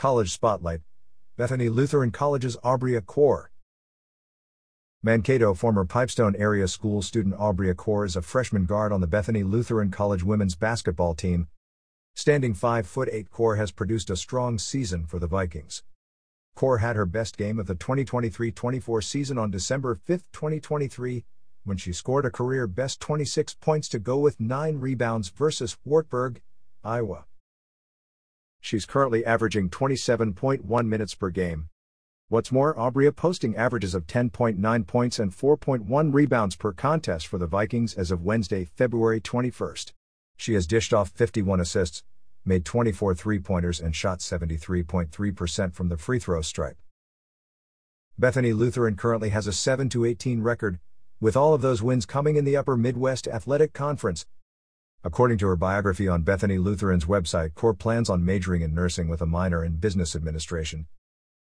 College Spotlight Bethany Lutheran College's Aubrea Kor. Mankato former Pipestone area school student Aubrea Kor is a freshman guard on the Bethany Lutheran College women's basketball team. Standing 5 foot 8 Kor has produced a strong season for the Vikings. Kor had her best game of the 2023 24 season on December 5, 2023, when she scored a career best 26 points to go with 9 rebounds versus Wartburg, Iowa. She's currently averaging 27.1 minutes per game. What's more, Aubrea posting averages of 10.9 points and 4.1 rebounds per contest for the Vikings as of Wednesday, February 21st. She has dished off 51 assists, made 24 three pointers, and shot 73.3% from the free throw stripe. Bethany Lutheran currently has a 7 18 record, with all of those wins coming in the Upper Midwest Athletic Conference. According to her biography on Bethany Lutheran's website, Kor plans on majoring in nursing with a minor in business administration.